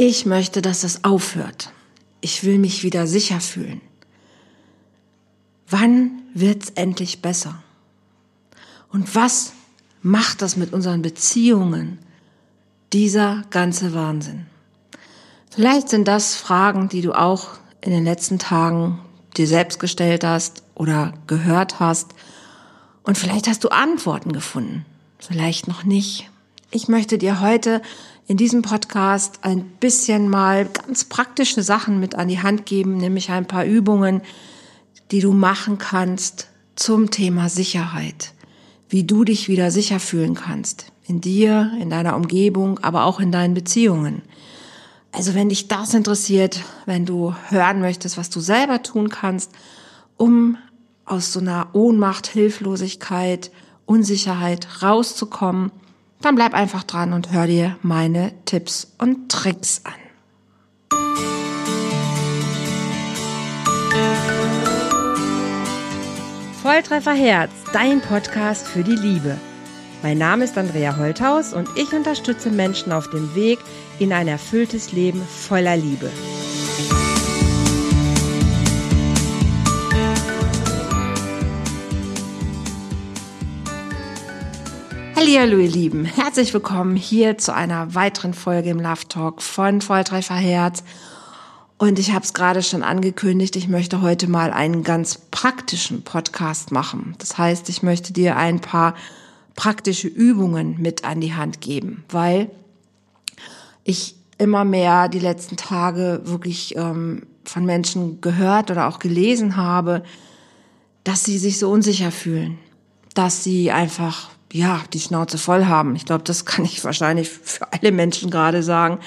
Ich möchte, dass das aufhört. Ich will mich wieder sicher fühlen. Wann wird's endlich besser? Und was macht das mit unseren Beziehungen? Dieser ganze Wahnsinn. Vielleicht sind das Fragen, die du auch in den letzten Tagen dir selbst gestellt hast oder gehört hast. Und vielleicht hast du Antworten gefunden. Vielleicht noch nicht. Ich möchte dir heute in diesem Podcast ein bisschen mal ganz praktische Sachen mit an die Hand geben, nämlich ein paar Übungen, die du machen kannst zum Thema Sicherheit. Wie du dich wieder sicher fühlen kannst. In dir, in deiner Umgebung, aber auch in deinen Beziehungen. Also wenn dich das interessiert, wenn du hören möchtest, was du selber tun kannst, um aus so einer Ohnmacht, Hilflosigkeit, Unsicherheit rauszukommen, dann bleib einfach dran und hör dir meine Tipps und Tricks an. Volltreffer Herz, dein Podcast für die Liebe. Mein Name ist Andrea Holthaus und ich unterstütze Menschen auf dem Weg in ein erfülltes Leben voller Liebe. Hallo ihr Lieben, herzlich willkommen hier zu einer weiteren Folge im Love Talk von Volltreffer Herz. Und ich habe es gerade schon angekündigt, ich möchte heute mal einen ganz praktischen Podcast machen. Das heißt, ich möchte dir ein paar praktische Übungen mit an die Hand geben, weil ich immer mehr die letzten Tage wirklich ähm, von Menschen gehört oder auch gelesen habe, dass sie sich so unsicher fühlen, dass sie einfach ja die Schnauze voll haben. Ich glaube, das kann ich wahrscheinlich für alle Menschen gerade sagen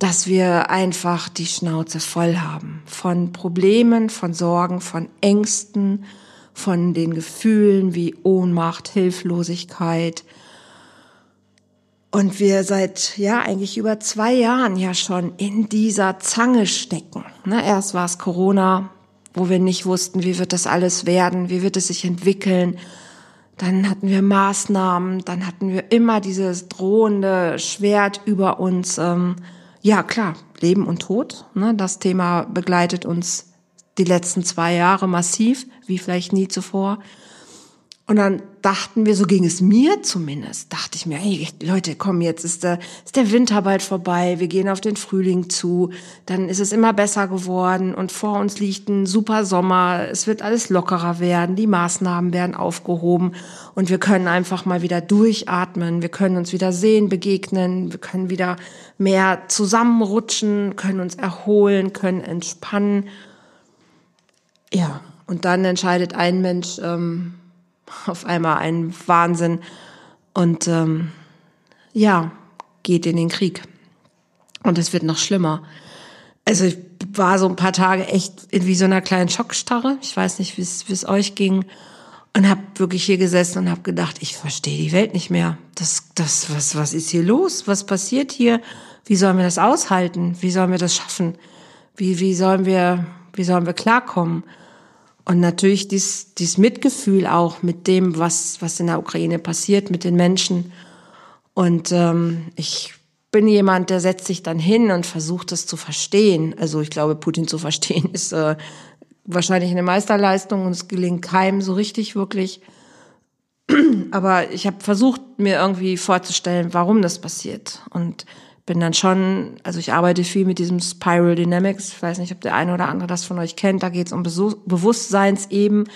dass wir einfach die Schnauze voll haben von Problemen, von Sorgen, von Ängsten, von den Gefühlen wie Ohnmacht, Hilflosigkeit. Und wir seit, ja, eigentlich über zwei Jahren ja schon in dieser Zange stecken. Ne, erst war es Corona, wo wir nicht wussten, wie wird das alles werden, wie wird es sich entwickeln. Dann hatten wir Maßnahmen, dann hatten wir immer dieses drohende Schwert über uns. Ähm, ja, klar, Leben und Tod. Ne? Das Thema begleitet uns die letzten zwei Jahre massiv, wie vielleicht nie zuvor. Und dann dachten wir, so ging es mir zumindest, dachte ich mir, hey Leute, komm, jetzt ist der, ist der Winter bald vorbei, wir gehen auf den Frühling zu, dann ist es immer besser geworden und vor uns liegt ein super Sommer, es wird alles lockerer werden, die Maßnahmen werden aufgehoben und wir können einfach mal wieder durchatmen, wir können uns wieder sehen, begegnen, wir können wieder mehr zusammenrutschen, können uns erholen, können entspannen. Ja, und dann entscheidet ein Mensch, ähm, auf einmal ein Wahnsinn und ähm, ja, geht in den Krieg. Und es wird noch schlimmer. Also ich war so ein paar Tage echt in wie so einer kleinen Schockstarre. Ich weiß nicht, wie es euch ging. Und habe wirklich hier gesessen und habe gedacht, ich verstehe die Welt nicht mehr. Das, das, was, was ist hier los? Was passiert hier? Wie sollen wir das aushalten? Wie sollen wir das schaffen? Wie, wie sollen wir, wie sollen wir klarkommen? Und natürlich dies, dies Mitgefühl auch mit dem, was, was in der Ukraine passiert, mit den Menschen. Und ähm, ich bin jemand, der setzt sich dann hin und versucht es zu verstehen. Also ich glaube, Putin zu verstehen ist äh, wahrscheinlich eine Meisterleistung und es gelingt keinem so richtig wirklich. Aber ich habe versucht, mir irgendwie vorzustellen, warum das passiert. Und bin dann schon, also ich arbeite viel mit diesem Spiral Dynamics. Ich weiß nicht, ob der eine oder andere das von euch kennt. Da geht es um Bewusstseinseben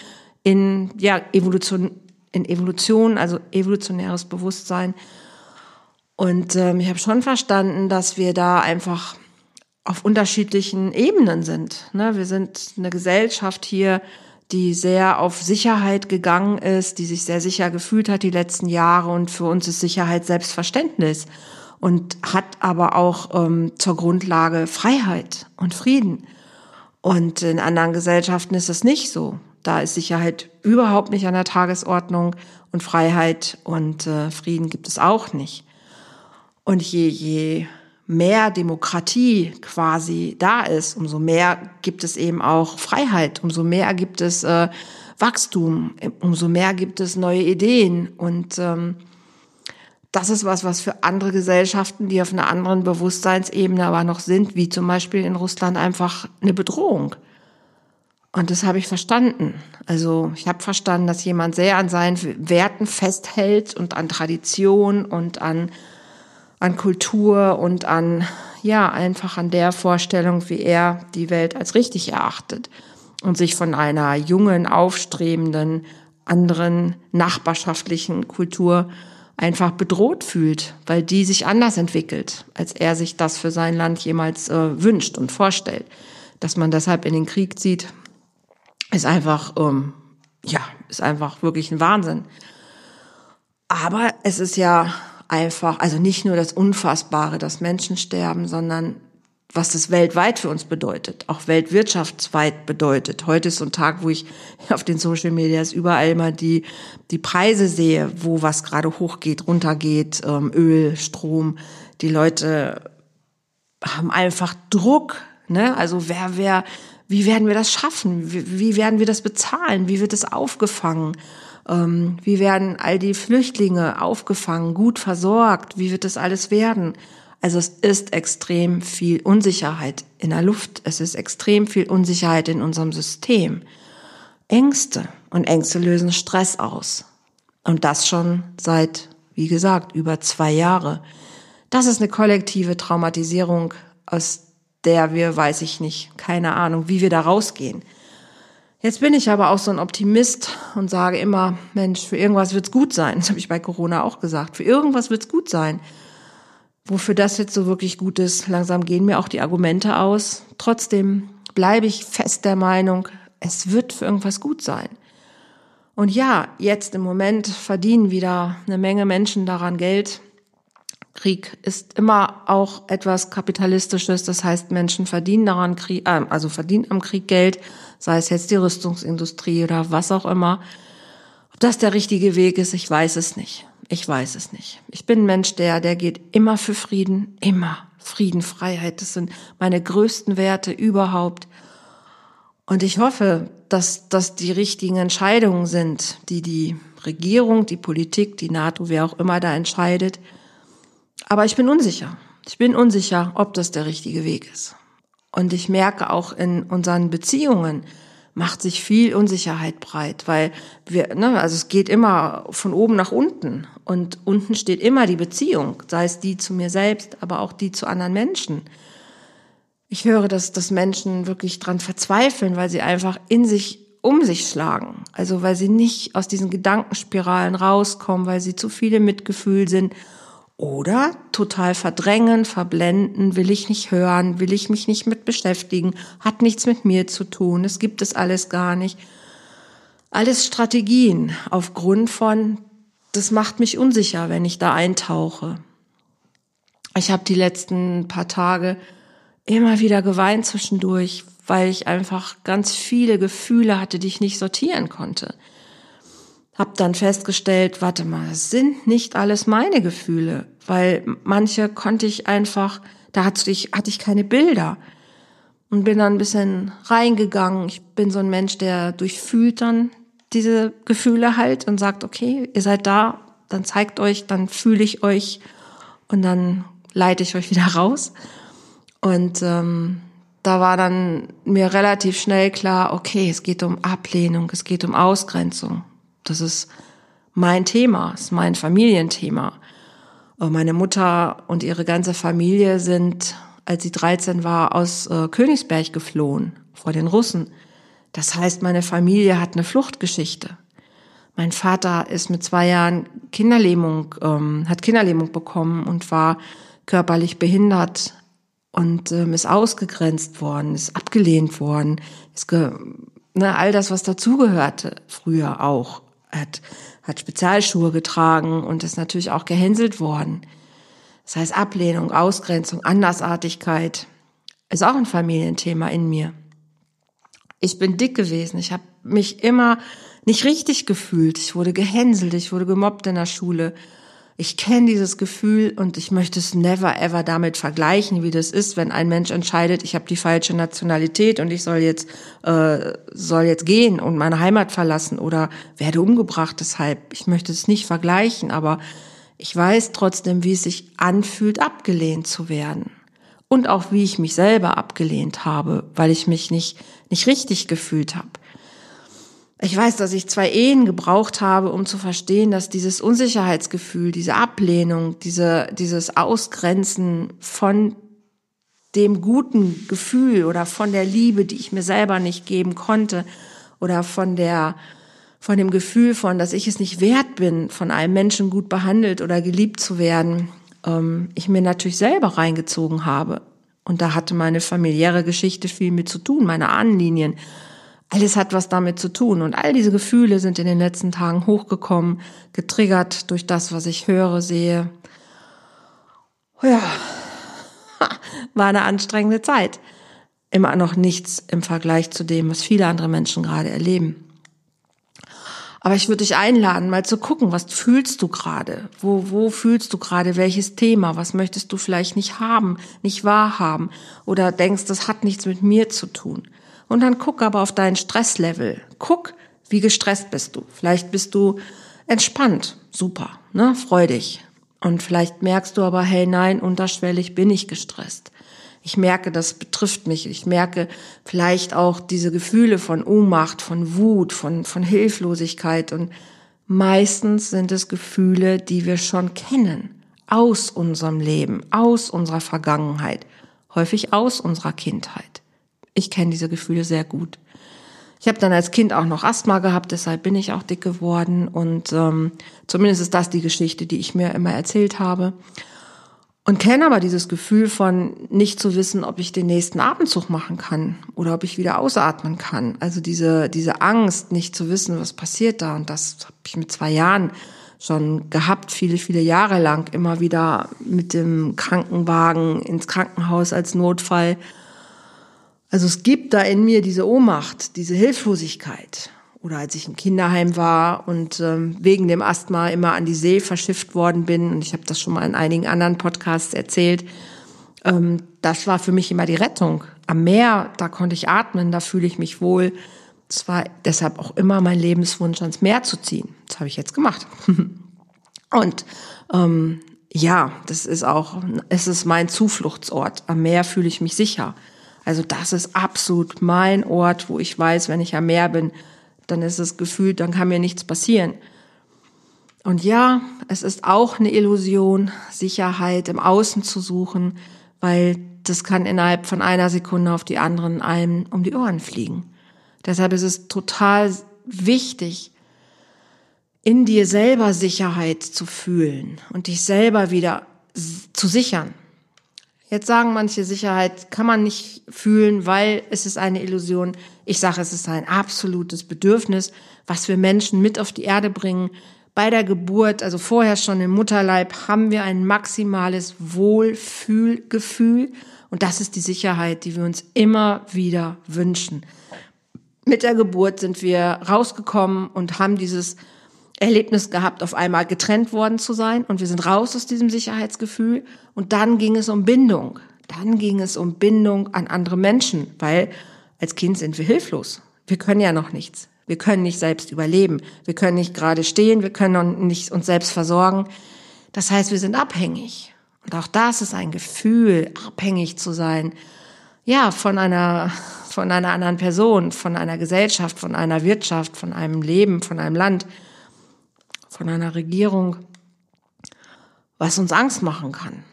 in ja Evolution, in Evolution, also evolutionäres Bewusstsein. Und ähm, ich habe schon verstanden, dass wir da einfach auf unterschiedlichen Ebenen sind. Ne? Wir sind eine Gesellschaft hier, die sehr auf Sicherheit gegangen ist, die sich sehr sicher gefühlt hat die letzten Jahre und für uns ist Sicherheit Selbstverständnis und hat aber auch ähm, zur Grundlage Freiheit und Frieden. Und in anderen Gesellschaften ist das nicht so. Da ist Sicherheit überhaupt nicht an der Tagesordnung und Freiheit und äh, Frieden gibt es auch nicht. Und je, je mehr Demokratie quasi da ist, umso mehr gibt es eben auch Freiheit, umso mehr gibt es äh, Wachstum, umso mehr gibt es neue Ideen und ähm, das ist was, was für andere Gesellschaften, die auf einer anderen Bewusstseinsebene aber noch sind, wie zum Beispiel in Russland, einfach eine Bedrohung. Und das habe ich verstanden. Also ich habe verstanden, dass jemand sehr an seinen Werten festhält und an Tradition und an, an Kultur und an, ja, einfach an der Vorstellung, wie er die Welt als richtig erachtet und sich von einer jungen, aufstrebenden, anderen nachbarschaftlichen Kultur einfach bedroht fühlt, weil die sich anders entwickelt, als er sich das für sein Land jemals äh, wünscht und vorstellt. Dass man deshalb in den Krieg zieht, ist einfach, ähm, ja, ist einfach wirklich ein Wahnsinn. Aber es ist ja einfach, also nicht nur das Unfassbare, dass Menschen sterben, sondern was das weltweit für uns bedeutet, auch weltwirtschaftsweit bedeutet. Heute ist so ein Tag, wo ich auf den Social Medias überall immer die, die Preise sehe, wo was gerade hochgeht, runtergeht, ähm, Öl, Strom. Die Leute haben einfach Druck, ne? Also wer, wer, wie werden wir das schaffen? Wie, wie werden wir das bezahlen? Wie wird es aufgefangen? Ähm, wie werden all die Flüchtlinge aufgefangen, gut versorgt? Wie wird das alles werden? Also es ist extrem viel Unsicherheit in der Luft. Es ist extrem viel Unsicherheit in unserem System. Ängste. Und Ängste lösen Stress aus. Und das schon seit, wie gesagt, über zwei Jahre. Das ist eine kollektive Traumatisierung, aus der wir, weiß ich nicht, keine Ahnung, wie wir da rausgehen. Jetzt bin ich aber auch so ein Optimist und sage immer, Mensch, für irgendwas wird's gut sein. Das habe ich bei Corona auch gesagt. Für irgendwas wird's gut sein. Wofür das jetzt so wirklich gut ist, langsam gehen mir auch die Argumente aus. Trotzdem bleibe ich fest der Meinung, es wird für irgendwas gut sein. Und ja, jetzt im Moment verdienen wieder eine Menge Menschen daran Geld. Krieg ist immer auch etwas kapitalistisches, das heißt Menschen verdienen daran, äh, also verdienen am Krieg Geld, sei es jetzt die Rüstungsindustrie oder was auch immer. Ob das der richtige Weg ist, ich weiß es nicht. Ich weiß es nicht. Ich bin ein Mensch, der, der geht immer für Frieden, immer. Frieden, Freiheit, das sind meine größten Werte überhaupt. Und ich hoffe, dass das die richtigen Entscheidungen sind, die die Regierung, die Politik, die NATO, wer auch immer da entscheidet. Aber ich bin unsicher. Ich bin unsicher, ob das der richtige Weg ist. Und ich merke auch in unseren Beziehungen, macht sich viel Unsicherheit breit, weil wir, ne, also es geht immer von oben nach unten und unten steht immer die Beziehung, sei es die zu mir selbst, aber auch die zu anderen Menschen. Ich höre, dass, dass Menschen wirklich dran verzweifeln, weil sie einfach in sich um sich schlagen. Also weil sie nicht aus diesen Gedankenspiralen rauskommen, weil sie zu viele Mitgefühl sind oder total verdrängen, verblenden, will ich nicht hören, will ich mich nicht mit beschäftigen, hat nichts mit mir zu tun, es gibt es alles gar nicht. Alles Strategien aufgrund von, das macht mich unsicher, wenn ich da eintauche. Ich habe die letzten paar Tage immer wieder geweint zwischendurch, weil ich einfach ganz viele Gefühle hatte, die ich nicht sortieren konnte. Hab dann festgestellt, warte mal, das sind nicht alles meine Gefühle, weil manche konnte ich einfach, da hatte ich, hatte ich keine Bilder und bin dann ein bisschen reingegangen. Ich bin so ein Mensch, der durchfühlt dann diese Gefühle halt und sagt, okay, ihr seid da, dann zeigt euch, dann fühle ich euch und dann leite ich euch wieder raus. Und ähm, da war dann mir relativ schnell klar, okay, es geht um Ablehnung, es geht um Ausgrenzung. Das ist mein Thema, ist mein Familienthema. Äh, meine Mutter und ihre ganze Familie sind, als sie 13 war, aus äh, Königsberg geflohen vor den Russen. Das heißt, meine Familie hat eine Fluchtgeschichte. Mein Vater ist mit zwei Jahren Kinderlähmung, ähm, hat Kinderlähmung bekommen und war körperlich behindert und ähm, ist ausgegrenzt worden, ist abgelehnt worden, ist ge ne, all das, was dazugehörte, früher auch hat, hat Spezialschuhe getragen und ist natürlich auch gehänselt worden. Das heißt, Ablehnung, Ausgrenzung, Andersartigkeit ist auch ein Familienthema in mir. Ich bin dick gewesen. Ich habe mich immer nicht richtig gefühlt. Ich wurde gehänselt, ich wurde gemobbt in der Schule ich kenne dieses Gefühl und ich möchte es never ever damit vergleichen, wie das ist, wenn ein Mensch entscheidet, ich habe die falsche Nationalität und ich soll jetzt äh, soll jetzt gehen und meine Heimat verlassen oder werde umgebracht. Deshalb, ich möchte es nicht vergleichen, aber Ich weiß trotzdem, wie es sich anfühlt, abgelehnt zu werden. Und auch wie ich mich selber abgelehnt habe, weil ich mich nicht, nicht richtig gefühlt habe. Ich weiß, dass ich zwei Ehen gebraucht habe, um zu verstehen, dass dieses Unsicherheitsgefühl, diese Ablehnung, diese, dieses Ausgrenzen von dem guten Gefühl oder von der Liebe, die ich mir selber nicht geben konnte oder von der, von dem Gefühl von, dass ich es nicht wert bin, von einem Menschen gut behandelt oder geliebt zu werden, ähm, ich mir natürlich selber reingezogen habe. Und da hatte meine familiäre Geschichte viel mit zu tun, meine Ahnenlinien. Alles hat was damit zu tun. Und all diese Gefühle sind in den letzten Tagen hochgekommen, getriggert durch das, was ich höre, sehe. Ja, war eine anstrengende Zeit. Immer noch nichts im Vergleich zu dem, was viele andere Menschen gerade erleben. Aber ich würde dich einladen, mal zu gucken, was fühlst du gerade? Wo, wo fühlst du gerade welches Thema? Was möchtest du vielleicht nicht haben, nicht wahrhaben? Oder denkst, das hat nichts mit mir zu tun? Und dann guck aber auf dein Stresslevel. Guck, wie gestresst bist du. Vielleicht bist du entspannt. Super, ne? Freu. Und vielleicht merkst du aber, hey, nein, unterschwellig bin ich gestresst. Ich merke, das betrifft mich. Ich merke vielleicht auch diese Gefühle von Ohnmacht, von Wut, von, von Hilflosigkeit. Und meistens sind es Gefühle, die wir schon kennen. Aus unserem Leben, aus unserer Vergangenheit. Häufig aus unserer Kindheit. Ich kenne diese Gefühle sehr gut. Ich habe dann als Kind auch noch Asthma gehabt, deshalb bin ich auch dick geworden. Und ähm, zumindest ist das die Geschichte, die ich mir immer erzählt habe. Und kenne aber dieses Gefühl von nicht zu wissen, ob ich den nächsten Atemzug machen kann oder ob ich wieder ausatmen kann. Also diese, diese Angst, nicht zu wissen, was passiert da. Und das habe ich mit zwei Jahren schon gehabt, viele, viele Jahre lang, immer wieder mit dem Krankenwagen ins Krankenhaus als Notfall. Also es gibt da in mir diese Ohnmacht, diese Hilflosigkeit oder als ich im Kinderheim war und ähm, wegen dem Asthma immer an die See verschifft worden bin, und ich habe das schon mal in einigen anderen Podcasts erzählt, ähm, das war für mich immer die Rettung. Am Meer, da konnte ich atmen, da fühle ich mich wohl. Es war deshalb auch immer mein Lebenswunsch, ans Meer zu ziehen. Das habe ich jetzt gemacht. und ähm, ja, das ist auch, es ist mein Zufluchtsort. Am Meer fühle ich mich sicher. Also das ist absolut mein Ort, wo ich weiß, wenn ich am Meer bin, dann ist es gefühlt, dann kann mir nichts passieren. Und ja, es ist auch eine Illusion, Sicherheit im Außen zu suchen, weil das kann innerhalb von einer Sekunde auf die anderen einem um die Ohren fliegen. Deshalb ist es total wichtig, in dir selber Sicherheit zu fühlen und dich selber wieder zu sichern. Jetzt sagen manche, Sicherheit kann man nicht fühlen, weil es ist eine Illusion. Ich sage, es ist ein absolutes Bedürfnis, was wir Menschen mit auf die Erde bringen. Bei der Geburt, also vorher schon im Mutterleib, haben wir ein maximales Wohlfühlgefühl. Und das ist die Sicherheit, die wir uns immer wieder wünschen. Mit der Geburt sind wir rausgekommen und haben dieses Erlebnis gehabt, auf einmal getrennt worden zu sein und wir sind raus aus diesem Sicherheitsgefühl und dann ging es um Bindung. Dann ging es um Bindung an andere Menschen, weil als Kind sind wir hilflos. Wir können ja noch nichts. Wir können nicht selbst überleben. Wir können nicht gerade stehen. Wir können nicht uns selbst versorgen. Das heißt, wir sind abhängig. Und auch das ist ein Gefühl, abhängig zu sein. Ja, von einer, von einer anderen Person, von einer Gesellschaft, von einer Wirtschaft, von einem Leben, von einem Land von einer Regierung, was uns Angst machen kann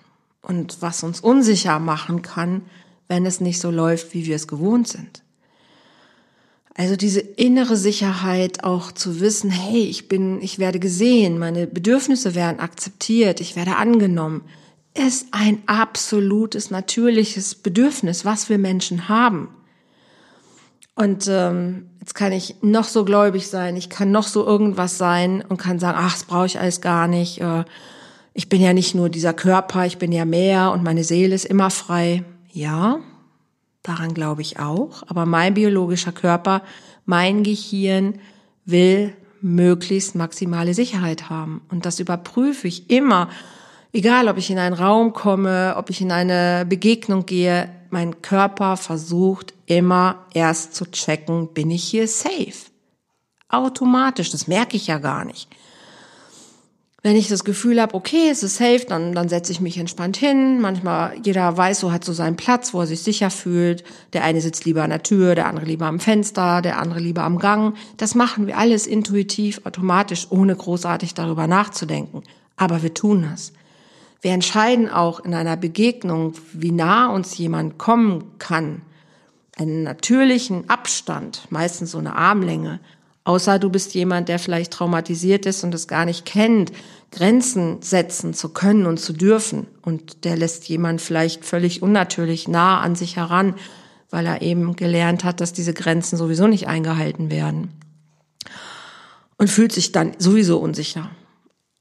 und was uns unsicher machen kann, wenn es nicht so läuft, wie wir es gewohnt sind. Also diese innere Sicherheit auch zu wissen, hey, ich bin, ich werde gesehen, meine Bedürfnisse werden akzeptiert, ich werde angenommen, ist ein absolutes natürliches Bedürfnis, was wir Menschen haben. Und ähm, jetzt kann ich noch so gläubig sein, ich kann noch so irgendwas sein und kann sagen, ach, das brauche ich alles gar nicht. Äh, ich bin ja nicht nur dieser Körper, ich bin ja mehr und meine Seele ist immer frei. Ja, daran glaube ich auch. Aber mein biologischer Körper, mein Gehirn will möglichst maximale Sicherheit haben. Und das überprüfe ich immer. Egal, ob ich in einen Raum komme, ob ich in eine Begegnung gehe, mein Körper versucht immer erst zu checken, bin ich hier safe? Automatisch, das merke ich ja gar nicht. Wenn ich das Gefühl habe, okay, es ist safe, dann, dann setze ich mich entspannt hin. Manchmal, jeder weiß, so hat so seinen Platz, wo er sich sicher fühlt. Der eine sitzt lieber an der Tür, der andere lieber am Fenster, der andere lieber am Gang. Das machen wir alles intuitiv, automatisch, ohne großartig darüber nachzudenken. Aber wir tun das. Wir entscheiden auch in einer Begegnung, wie nah uns jemand kommen kann. Einen natürlichen Abstand, meistens so eine Armlänge, Außer du bist jemand, der vielleicht traumatisiert ist und es gar nicht kennt, Grenzen setzen zu können und zu dürfen. Und der lässt jemand vielleicht völlig unnatürlich nah an sich heran, weil er eben gelernt hat, dass diese Grenzen sowieso nicht eingehalten werden. Und fühlt sich dann sowieso unsicher.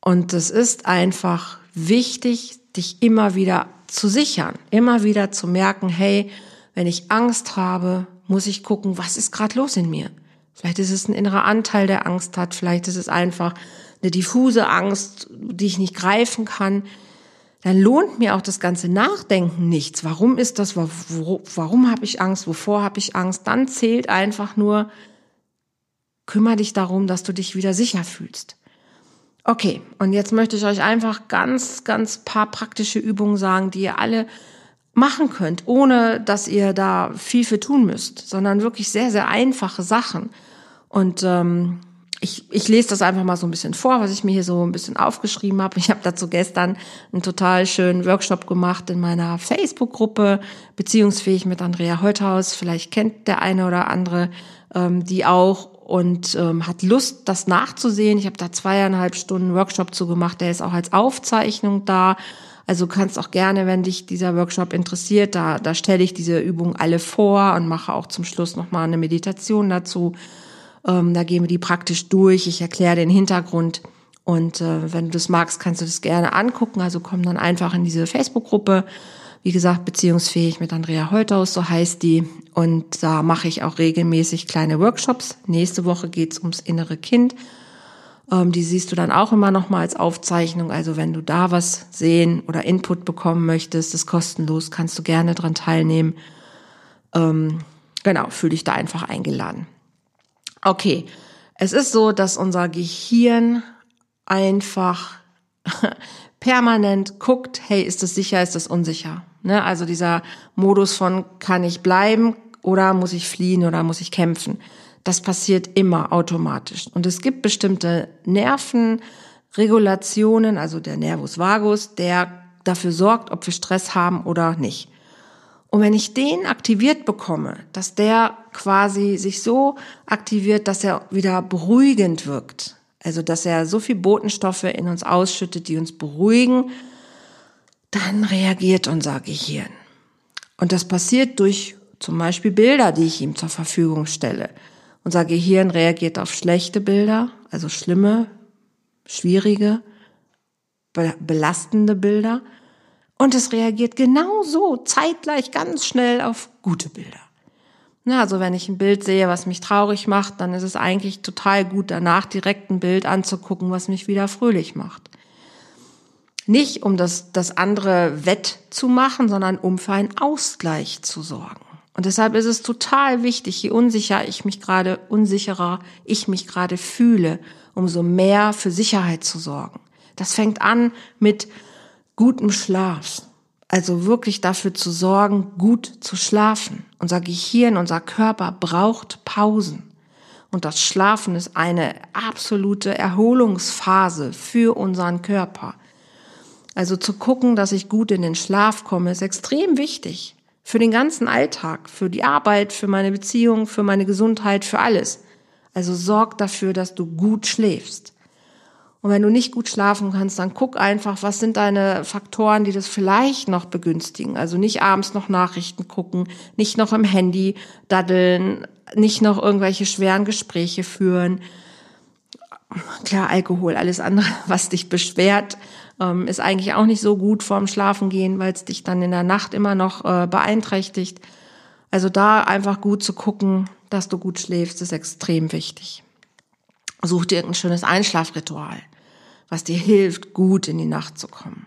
Und es ist einfach wichtig, dich immer wieder zu sichern, immer wieder zu merken, hey, wenn ich Angst habe, muss ich gucken, was ist gerade los in mir? Vielleicht ist es ein innerer Anteil, der Angst hat. Vielleicht ist es einfach eine diffuse Angst, die ich nicht greifen kann. Dann lohnt mir auch das ganze Nachdenken nichts. Warum ist das? Warum habe ich Angst? Wovor habe ich Angst? Dann zählt einfach nur, kümmere dich darum, dass du dich wieder sicher fühlst. Okay, und jetzt möchte ich euch einfach ganz, ganz paar praktische Übungen sagen, die ihr alle machen könnt, ohne dass ihr da viel für tun müsst, sondern wirklich sehr, sehr einfache Sachen. Und ähm, ich, ich lese das einfach mal so ein bisschen vor, was ich mir hier so ein bisschen aufgeschrieben habe. Ich habe dazu gestern einen total schönen Workshop gemacht in meiner Facebook-Gruppe, beziehungsfähig mit Andrea Holthaus. Vielleicht kennt der eine oder andere ähm, die auch und ähm, hat Lust, das nachzusehen. Ich habe da zweieinhalb Stunden Workshop zu gemacht. Der ist auch als Aufzeichnung da. Also kannst auch gerne, wenn dich dieser Workshop interessiert, da, da stelle ich diese Übungen alle vor und mache auch zum Schluss nochmal eine Meditation dazu. Ähm, da gehen wir die praktisch durch. Ich erkläre den Hintergrund. Und äh, wenn du das magst, kannst du das gerne angucken. Also komm dann einfach in diese Facebook-Gruppe. Wie gesagt, beziehungsfähig mit Andrea Holthaus, so heißt die. Und da mache ich auch regelmäßig kleine Workshops. Nächste Woche geht's ums innere Kind. Ähm, die siehst du dann auch immer noch mal als Aufzeichnung. Also wenn du da was sehen oder Input bekommen möchtest, ist kostenlos, kannst du gerne dran teilnehmen. Ähm, genau, fühle dich da einfach eingeladen. Okay, es ist so, dass unser Gehirn einfach permanent guckt, hey, ist das sicher, ist das unsicher? Ne? Also dieser Modus von, kann ich bleiben oder muss ich fliehen oder muss ich kämpfen? Das passiert immer automatisch. Und es gibt bestimmte Nervenregulationen, also der Nervus vagus, der dafür sorgt, ob wir Stress haben oder nicht. Und wenn ich den aktiviert bekomme, dass der quasi sich so aktiviert, dass er wieder beruhigend wirkt, also dass er so viel Botenstoffe in uns ausschüttet, die uns beruhigen, dann reagiert unser Gehirn. Und das passiert durch zum Beispiel Bilder, die ich ihm zur Verfügung stelle. Unser Gehirn reagiert auf schlechte Bilder, also schlimme, schwierige, belastende Bilder. Und es reagiert genauso zeitgleich ganz schnell auf gute Bilder. Na, also wenn ich ein Bild sehe, was mich traurig macht, dann ist es eigentlich total gut, danach direkt ein Bild anzugucken, was mich wieder fröhlich macht. Nicht um das, das andere wettzumachen, sondern um für einen Ausgleich zu sorgen. Und deshalb ist es total wichtig, je unsicher ich mich gerade, unsicherer ich mich gerade fühle, umso mehr für Sicherheit zu sorgen. Das fängt an mit gutem Schlaf. Also wirklich dafür zu sorgen, gut zu schlafen. Unser Gehirn, unser Körper braucht Pausen. Und das Schlafen ist eine absolute Erholungsphase für unseren Körper. Also zu gucken, dass ich gut in den Schlaf komme, ist extrem wichtig. Für den ganzen Alltag, für die Arbeit, für meine Beziehung, für meine Gesundheit, für alles. Also sorg dafür, dass du gut schläfst. Und wenn du nicht gut schlafen kannst, dann guck einfach, was sind deine Faktoren, die das vielleicht noch begünstigen. Also nicht abends noch Nachrichten gucken, nicht noch im Handy daddeln, nicht noch irgendwelche schweren Gespräche führen. Klar, Alkohol, alles andere, was dich beschwert, ähm, ist eigentlich auch nicht so gut vorm Schlafengehen, weil es dich dann in der Nacht immer noch äh, beeinträchtigt. Also da einfach gut zu gucken, dass du gut schläfst, ist extrem wichtig. Such dir irgendein schönes Einschlafritual, was dir hilft, gut in die Nacht zu kommen.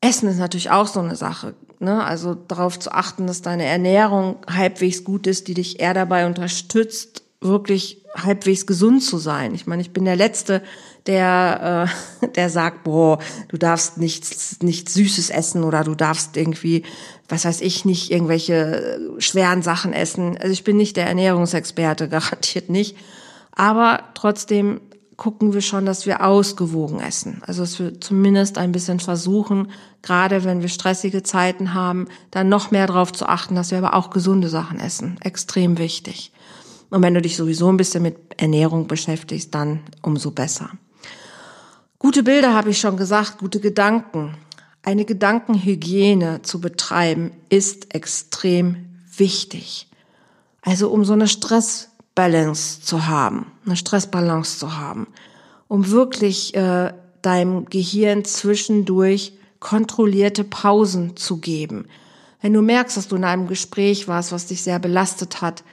Essen ist natürlich auch so eine Sache. Ne? Also darauf zu achten, dass deine Ernährung halbwegs gut ist, die dich eher dabei unterstützt, wirklich halbwegs gesund zu sein. Ich meine, ich bin der Letzte, der, äh, der sagt, boah, du darfst nichts, nichts Süßes essen oder du darfst irgendwie, was weiß ich, nicht irgendwelche schweren Sachen essen. Also ich bin nicht der Ernährungsexperte, garantiert nicht. Aber trotzdem gucken wir schon, dass wir ausgewogen essen. Also dass wir zumindest ein bisschen versuchen, gerade wenn wir stressige Zeiten haben, dann noch mehr darauf zu achten, dass wir aber auch gesunde Sachen essen. Extrem wichtig. Und wenn du dich sowieso ein bisschen mit Ernährung beschäftigst, dann umso besser. Gute Bilder habe ich schon gesagt, gute Gedanken. Eine Gedankenhygiene zu betreiben ist extrem wichtig. Also um so eine Stressbalance zu haben, eine Stressbalance zu haben, um wirklich äh, deinem Gehirn zwischendurch kontrollierte Pausen zu geben. Wenn du merkst, dass du in einem Gespräch warst, was dich sehr belastet hat,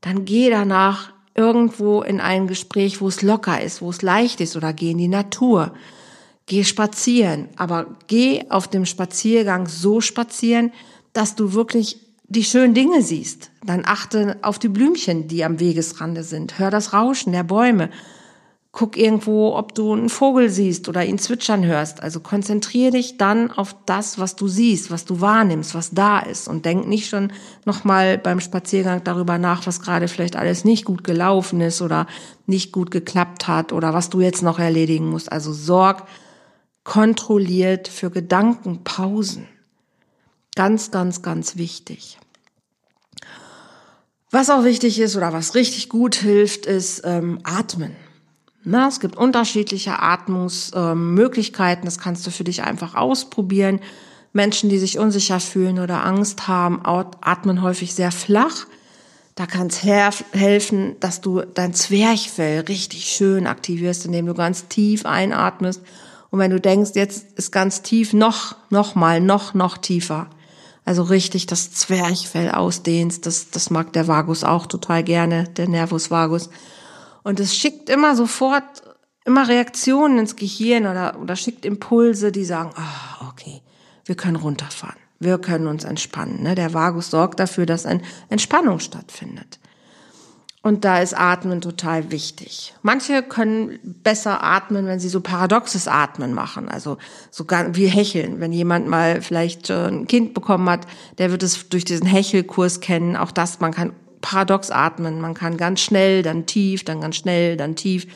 dann geh danach irgendwo in ein Gespräch, wo es locker ist, wo es leicht ist oder geh in die Natur. Geh spazieren, aber geh auf dem Spaziergang so spazieren, dass du wirklich die schönen Dinge siehst. Dann achte auf die Blümchen, die am Wegesrande sind. Hör das Rauschen der Bäume guck irgendwo, ob du einen Vogel siehst oder ihn zwitschern hörst. Also konzentriere dich dann auf das, was du siehst, was du wahrnimmst, was da ist und denk nicht schon nochmal beim Spaziergang darüber nach, was gerade vielleicht alles nicht gut gelaufen ist oder nicht gut geklappt hat oder was du jetzt noch erledigen musst. Also sorg kontrolliert für Gedankenpausen. Ganz, ganz, ganz wichtig. Was auch wichtig ist oder was richtig gut hilft, ist ähm, Atmen. Na, es gibt unterschiedliche Atmungsmöglichkeiten, das kannst du für dich einfach ausprobieren. Menschen, die sich unsicher fühlen oder Angst haben, atmen häufig sehr flach. Da kann es helfen, dass du dein Zwerchfell richtig schön aktivierst, indem du ganz tief einatmest. Und wenn du denkst, jetzt ist ganz tief, noch, noch mal, noch, noch tiefer. Also richtig das Zwerchfell ausdehnst. Das, das mag der Vagus auch total gerne, der Nervus vagus. Und es schickt immer sofort, immer Reaktionen ins Gehirn oder, oder schickt Impulse, die sagen, ah, okay, wir können runterfahren. Wir können uns entspannen. Ne? Der Vagus sorgt dafür, dass eine Entspannung stattfindet. Und da ist Atmen total wichtig. Manche können besser atmen, wenn sie so paradoxes Atmen machen, also so wie Hecheln. Wenn jemand mal vielleicht ein Kind bekommen hat, der wird es durch diesen Hechelkurs kennen. Auch das, man kann paradox atmen. Man kann ganz schnell, dann tief, dann ganz schnell, dann tief,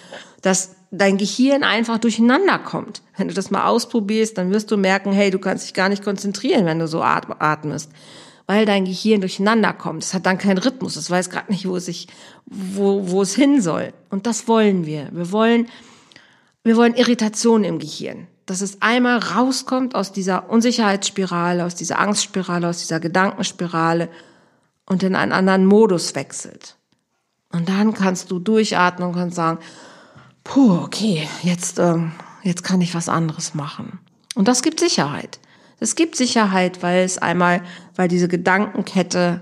dass dein Gehirn einfach durcheinander kommt. Wenn du das mal ausprobierst, dann wirst du merken, hey, du kannst dich gar nicht konzentrieren, wenn du so atmest, weil dein Gehirn durcheinander kommt. Es hat dann keinen Rhythmus, es weiß gerade nicht, wo es sich, wo, wo es hin soll. Und das wollen wir. Wir wollen, wir wollen Irritation im Gehirn. Dass es einmal rauskommt aus dieser Unsicherheitsspirale, aus dieser Angstspirale, aus dieser Gedankenspirale und in einen anderen Modus wechselt. Und dann kannst du durchatmen und kannst sagen, puh, okay, jetzt, ähm, jetzt kann ich was anderes machen. Und das gibt Sicherheit. Es gibt Sicherheit, weil es einmal, weil diese Gedankenkette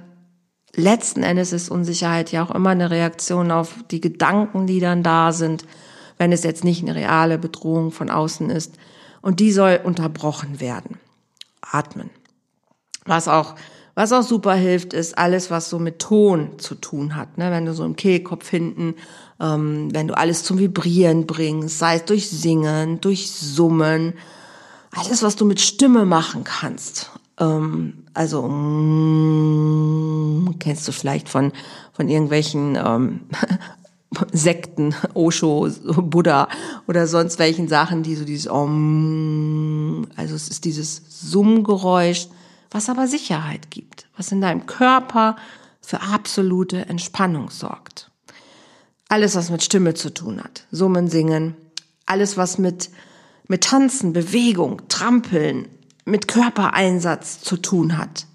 letzten Endes ist Unsicherheit ja auch immer eine Reaktion auf die Gedanken, die dann da sind, wenn es jetzt nicht eine reale Bedrohung von außen ist. Und die soll unterbrochen werden. Atmen. Was auch was auch super hilft, ist alles, was so mit Ton zu tun hat. Ne? Wenn du so im Kehlkopf hinten, ähm, wenn du alles zum Vibrieren bringst, sei es durch Singen, durch Summen, alles, was du mit Stimme machen kannst. Ähm, also mm, kennst du vielleicht von von irgendwelchen ähm, Sekten, Osho, Buddha oder sonst welchen Sachen, die so dieses Om, also es ist dieses Summgeräusch was aber Sicherheit gibt, was in deinem Körper für absolute Entspannung sorgt. Alles, was mit Stimme zu tun hat, Summen, Singen, alles, was mit, mit Tanzen, Bewegung, Trampeln, mit Körpereinsatz zu tun hat,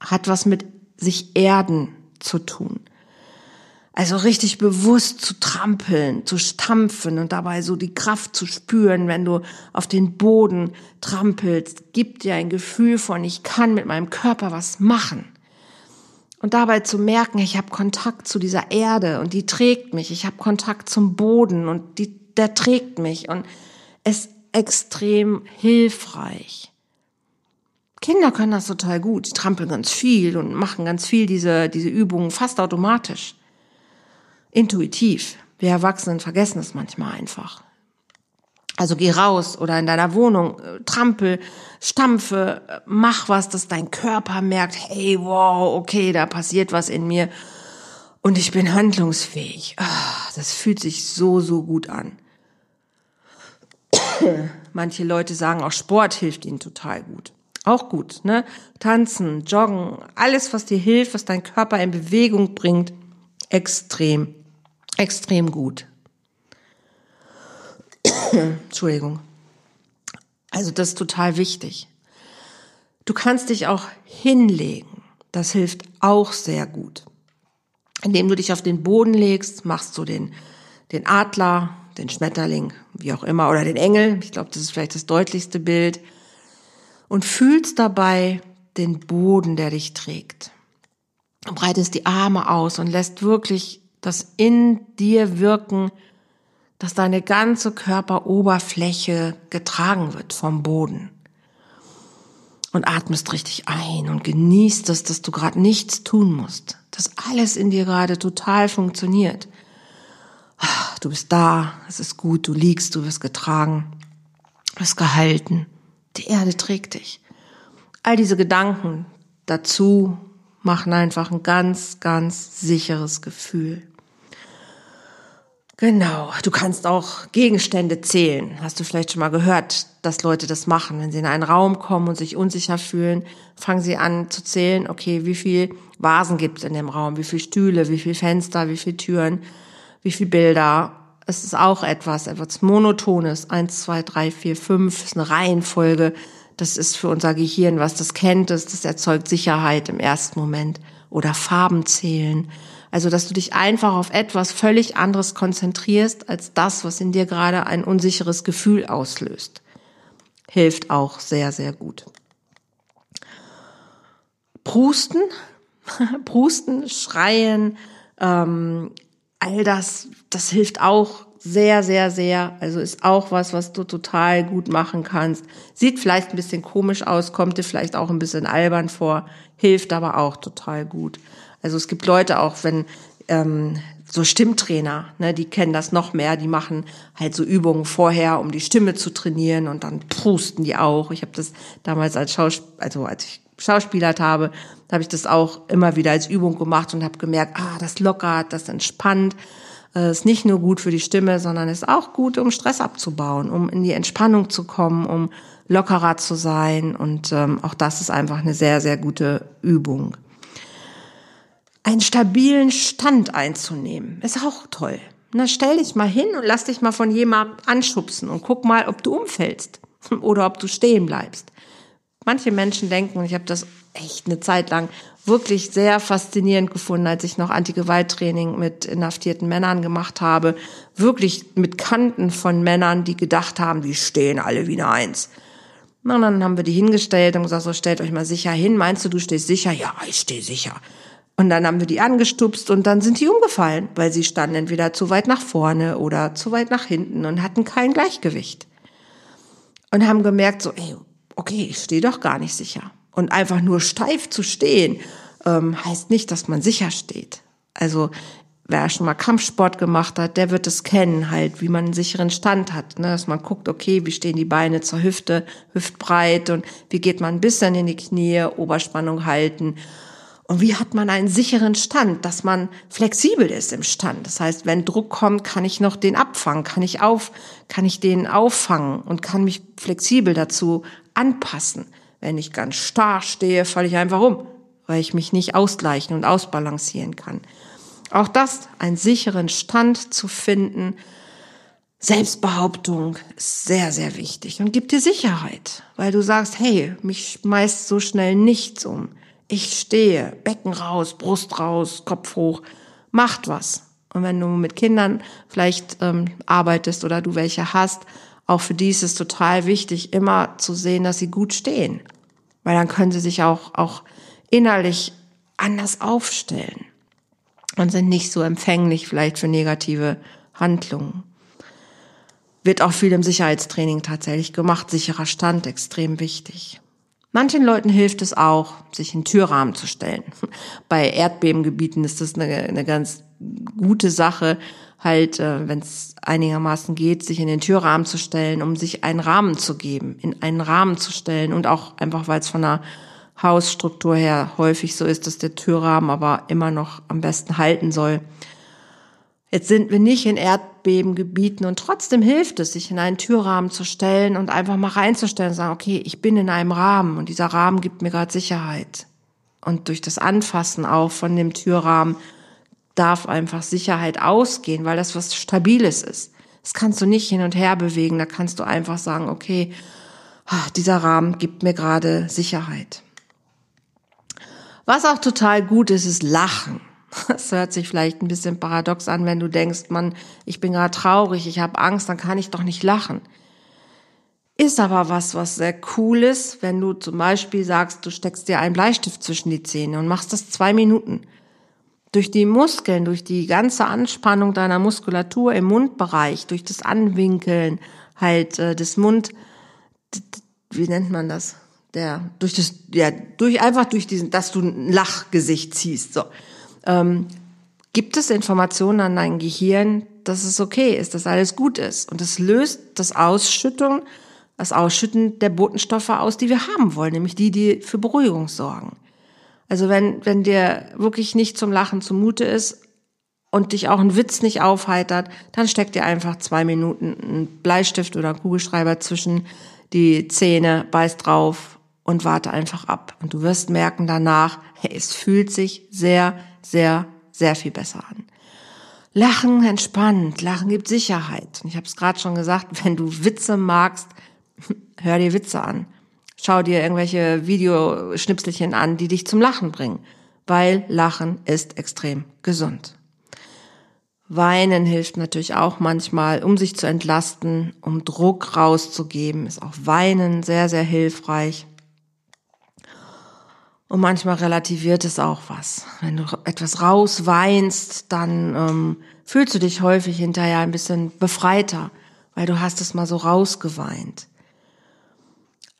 hat was mit sich erden zu tun. Also richtig bewusst zu trampeln, zu stampfen und dabei so die Kraft zu spüren, wenn du auf den Boden trampelst, gibt dir ein Gefühl von, ich kann mit meinem Körper was machen. Und dabei zu merken, ich habe Kontakt zu dieser Erde und die trägt mich, ich habe Kontakt zum Boden und die, der trägt mich und es ist extrem hilfreich. Kinder können das total gut, die trampeln ganz viel und machen ganz viel diese, diese Übungen fast automatisch. Intuitiv. Wir Erwachsenen vergessen es manchmal einfach. Also geh raus oder in deiner Wohnung, äh, trampel, stampfe, äh, mach was, dass dein Körper merkt, hey, wow, okay, da passiert was in mir und ich bin handlungsfähig. Ah, das fühlt sich so, so gut an. Manche Leute sagen auch, Sport hilft ihnen total gut. Auch gut, ne? Tanzen, joggen, alles, was dir hilft, was dein Körper in Bewegung bringt, extrem, extrem gut. Entschuldigung. Also das ist total wichtig. Du kannst dich auch hinlegen. Das hilft auch sehr gut. Indem du dich auf den Boden legst, machst du den, den Adler, den Schmetterling, wie auch immer, oder den Engel. Ich glaube, das ist vielleicht das deutlichste Bild. Und fühlst dabei den Boden, der dich trägt. Breitest die Arme aus und lässt wirklich das in dir wirken, dass deine ganze Körperoberfläche getragen wird vom Boden. Und atmest richtig ein und genießt es, dass du gerade nichts tun musst, dass alles in dir gerade total funktioniert. Du bist da, es ist gut, du liegst, du wirst getragen, du wirst gehalten, die Erde trägt dich. All diese Gedanken dazu machen einfach ein ganz, ganz sicheres Gefühl. Genau, du kannst auch Gegenstände zählen. Hast du vielleicht schon mal gehört, dass Leute das machen? Wenn sie in einen Raum kommen und sich unsicher fühlen, fangen sie an zu zählen, okay, wie viel Vasen gibt es in dem Raum, wie viel Stühle, wie viel Fenster, wie viel Türen, wie viel Bilder. Es ist auch etwas, etwas Monotones. Eins, zwei, drei, vier, fünf ist eine Reihenfolge. Das ist für unser Gehirn, was das kennt, das, das erzeugt Sicherheit im ersten Moment. Oder Farben zählen also, dass du dich einfach auf etwas völlig anderes konzentrierst als das, was in dir gerade ein unsicheres Gefühl auslöst. Hilft auch sehr, sehr gut. Prusten, Prusten, Schreien, ähm, all das, das hilft auch sehr, sehr, sehr. Also ist auch was, was du total gut machen kannst. Sieht vielleicht ein bisschen komisch aus, kommt dir vielleicht auch ein bisschen albern vor, hilft aber auch total gut. Also es gibt Leute auch, wenn ähm, so Stimmtrainer, ne, die kennen das noch mehr, die machen halt so Übungen vorher, um die Stimme zu trainieren und dann prusten die auch. Ich habe das damals als Schaus also als ich Schauspielert habe, habe ich das auch immer wieder als Übung gemacht und habe gemerkt, ah, das lockert, das entspannt. Äh, ist nicht nur gut für die Stimme, sondern ist auch gut, um Stress abzubauen, um in die Entspannung zu kommen, um lockerer zu sein. Und ähm, auch das ist einfach eine sehr, sehr gute Übung einen stabilen Stand einzunehmen. Ist auch toll. Na, stell dich mal hin und lass dich mal von jemandem anschubsen und guck mal, ob du umfällst oder ob du stehen bleibst. Manche Menschen denken, und ich habe das echt eine Zeit lang wirklich sehr faszinierend gefunden, als ich noch Anti-Gewalt-Training mit inhaftierten Männern gemacht habe, wirklich mit Kanten von Männern, die gedacht haben, die stehen alle wie eine Eins. Und dann haben wir die hingestellt und gesagt, so stellt euch mal sicher hin. Meinst du, du stehst sicher? Ja, ich stehe sicher. Und dann haben wir die angestupst und dann sind die umgefallen, weil sie standen entweder zu weit nach vorne oder zu weit nach hinten und hatten kein Gleichgewicht. Und haben gemerkt, so, ey, okay, ich stehe doch gar nicht sicher. Und einfach nur steif zu stehen, ähm, heißt nicht, dass man sicher steht. Also wer schon mal Kampfsport gemacht hat, der wird es kennen, halt, wie man einen sicheren Stand hat. Ne? Dass man guckt, okay, wie stehen die Beine zur Hüfte, hüftbreit und wie geht man ein bisschen in die Knie, Oberspannung halten und wie hat man einen sicheren Stand, dass man flexibel ist im Stand? Das heißt, wenn Druck kommt, kann ich noch den abfangen, kann ich auf, kann ich den auffangen und kann mich flexibel dazu anpassen. Wenn ich ganz starr stehe, falle ich einfach um, weil ich mich nicht ausgleichen und ausbalancieren kann. Auch das, einen sicheren Stand zu finden, Selbstbehauptung ist sehr, sehr wichtig und gibt dir Sicherheit, weil du sagst, hey, mich schmeißt so schnell nichts um. Ich stehe, Becken raus, Brust raus, Kopf hoch, macht was. Und wenn du mit Kindern vielleicht ähm, arbeitest oder du welche hast, auch für die ist es total wichtig, immer zu sehen, dass sie gut stehen. Weil dann können sie sich auch, auch innerlich anders aufstellen und sind nicht so empfänglich vielleicht für negative Handlungen. Wird auch viel im Sicherheitstraining tatsächlich gemacht. Sicherer Stand extrem wichtig. Manchen Leuten hilft es auch, sich in Türrahmen zu stellen. Bei Erdbebengebieten ist das eine, eine ganz gute Sache, halt, äh, wenn es einigermaßen geht, sich in den Türrahmen zu stellen, um sich einen Rahmen zu geben, in einen Rahmen zu stellen und auch einfach, weil es von der Hausstruktur her häufig so ist, dass der Türrahmen aber immer noch am besten halten soll. Jetzt sind wir nicht in Erdbebengebieten und trotzdem hilft es, sich in einen Türrahmen zu stellen und einfach mal reinzustellen und sagen, okay, ich bin in einem Rahmen und dieser Rahmen gibt mir gerade Sicherheit. Und durch das Anfassen auch von dem Türrahmen darf einfach Sicherheit ausgehen, weil das was Stabiles ist. Das kannst du nicht hin und her bewegen. Da kannst du einfach sagen, okay, dieser Rahmen gibt mir gerade Sicherheit. Was auch total gut ist, ist Lachen. Das hört sich vielleicht ein bisschen paradox an, wenn du denkst, man, ich bin gerade traurig, ich habe Angst, dann kann ich doch nicht lachen. Ist aber was, was sehr cool ist, wenn du zum Beispiel sagst, du steckst dir einen Bleistift zwischen die Zähne und machst das zwei Minuten. Durch die Muskeln, durch die ganze Anspannung deiner Muskulatur im Mundbereich, durch das Anwinkeln halt äh, des Mund, wie nennt man das? Der durch das ja durch einfach durch diesen, dass du ein Lachgesicht ziehst. So ähm, gibt es Informationen an dein Gehirn, dass es okay ist, dass alles gut ist. Und es löst das Ausschüttung, das Ausschütten der Botenstoffe aus, die wir haben wollen, nämlich die, die für Beruhigung sorgen. Also wenn, wenn dir wirklich nicht zum Lachen zumute ist und dich auch ein Witz nicht aufheitert, dann steck dir einfach zwei Minuten einen Bleistift oder einen Kugelschreiber zwischen die Zähne, beiß drauf und warte einfach ab. Und du wirst merken danach, hey, es fühlt sich sehr, sehr, sehr viel besser an. Lachen entspannt, Lachen gibt Sicherheit. Ich habe es gerade schon gesagt, wenn du Witze magst, hör dir Witze an. Schau dir irgendwelche Videoschnipselchen an, die dich zum Lachen bringen, weil Lachen ist extrem gesund. Weinen hilft natürlich auch manchmal, um sich zu entlasten, um Druck rauszugeben, ist auch Weinen sehr, sehr hilfreich. Und manchmal relativiert es auch was. Wenn du etwas rausweinst, dann ähm, fühlst du dich häufig hinterher ein bisschen befreiter, weil du hast es mal so rausgeweint.